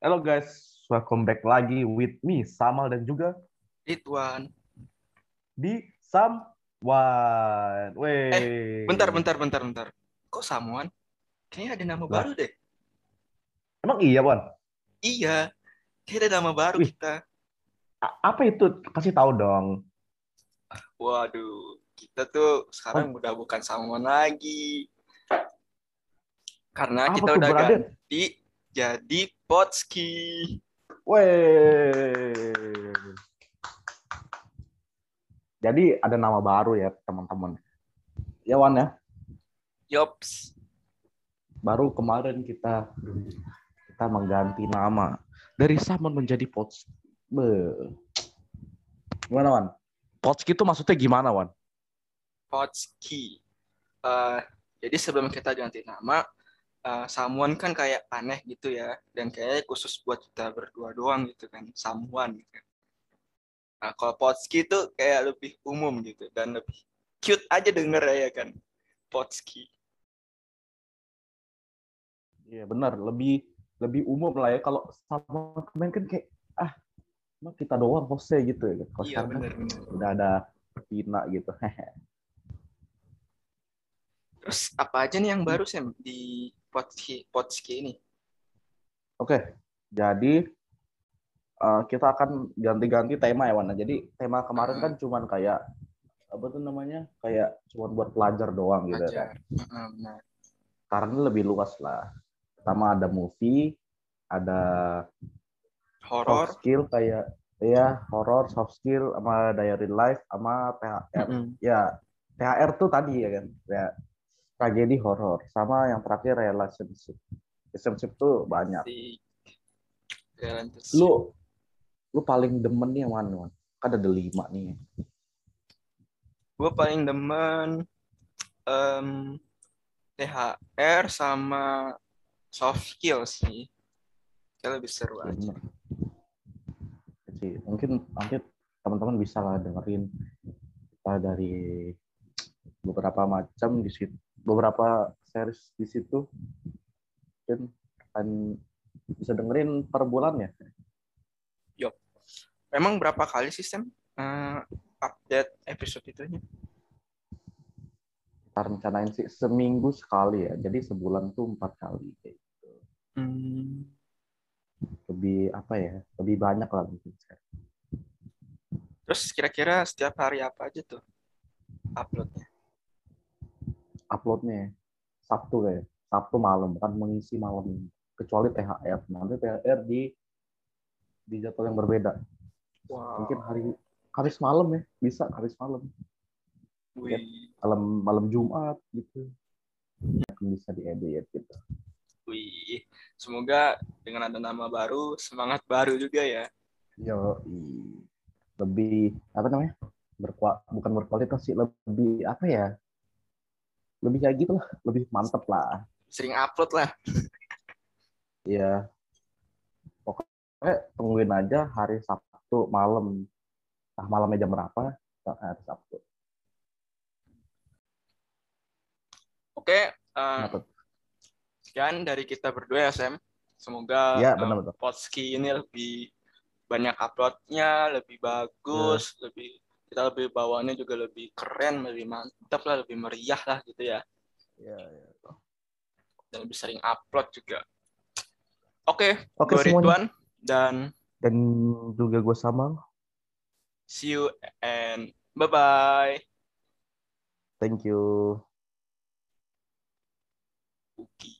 Halo guys, welcome back lagi with me, Samal dan juga Ridwan. di Samwan. Weh. Eh, Bentar, bentar, bentar, bentar. Kok Samuan? Kayaknya ada nama baru deh. Emang iya, Wan? Iya, kayaknya ada nama baru Wih. kita. A- apa itu? Kasih tahu dong. Waduh, kita tuh sekarang udah bukan Samuan lagi. Karena Apa kita udah brother? ganti jadi Potski. Weh. Jadi ada nama baru ya, teman-teman. Ya, Wan ya. Yops. Baru kemarin kita kita mengganti nama dari Samon menjadi Pots. Be. Gimana, Wan? Potski itu maksudnya gimana, Wan? Potski. Eh, jadi sebelum kita ganti nama, eh, Samuan kan kayak aneh gitu ya, dan kayaknya khusus buat kita berdua doang gitu kan, Samuan. Gitu. Nah, kalau Potski itu kayak lebih umum gitu dan lebih cute aja denger ya kan, Potski. Iya benar, lebih lebih umum lah ya. Kalau sama kemarin kan kayak ah, emang kita doang hostnya gitu ya. Kalau Iya kan bener-bener. udah ada Tina gitu. Terus apa aja nih yang baru Sam di Potski, Potski ini? Oke, jadi eh, kita akan ganti-ganti tema ya Wana. Jadi tema kemarin kan cuman kayak apa tuh namanya? Kayak cuman buat pelajar doang gitu kan. Ajar. Heeh, benar. Karena lebih luas lah. Pertama ada movie, ada Horor. soft skill kayak ya horror, soft skill sama diary life sama THR. Mm-mm. ya THR tuh tadi ya kan ya tragedi horor sama yang terakhir relationship relationship tuh banyak Relationship. lu lu paling demen nih yang mana Wan? kan ada lima nih gue paling demen em, THR sama soft skills sih. Kayak lebih seru aja. Sih mungkin nanti teman-teman bisa lah dengerin kita dari beberapa macam di situ beberapa series di situ. Mungkin akan bisa dengerin per bulan ya? Emang berapa kali sistem update episode itunya? kita rencanain sih seminggu sekali ya. Jadi sebulan tuh empat kali kayak gitu. Hmm, lebih apa ya? Lebih banyak lah mungkin Terus kira-kira setiap hari apa aja tuh uploadnya? Uploadnya ya. Sabtu kayak Sabtu malam kan mengisi malam kecuali THR nanti THR di di jadwal yang berbeda Wow. mungkin hari Kamis malam ya bisa Kamis malam Wih, malam malam Jumat gitu Mungkin bisa diedit gitu wih. Semoga dengan ada nama baru, semangat baru juga ya. yo lebih apa namanya berkuat bukan berkualitas sih lebih apa ya lebih kayak gitu lah lebih mantep lah Sering upload lah. ya pokoknya tungguin aja hari Sabtu malam nah malamnya jam berapa Nah, hari Sabtu Oke, eh, Kenapa? sekian dari kita berdua ya Sam. Semoga Ya, eh, benar-benar. Potski ini lebih banyak uploadnya, lebih bagus, Ya. lebih kita lebih bawahnya juga lebih keren lebih mantap lah lebih meriah lah gitu ya. Ya, ya. dan lebih sering upload juga. Oke okay, oke okay, Ridwan dan dan juga gue sama see you and bye bye thank you. Okay.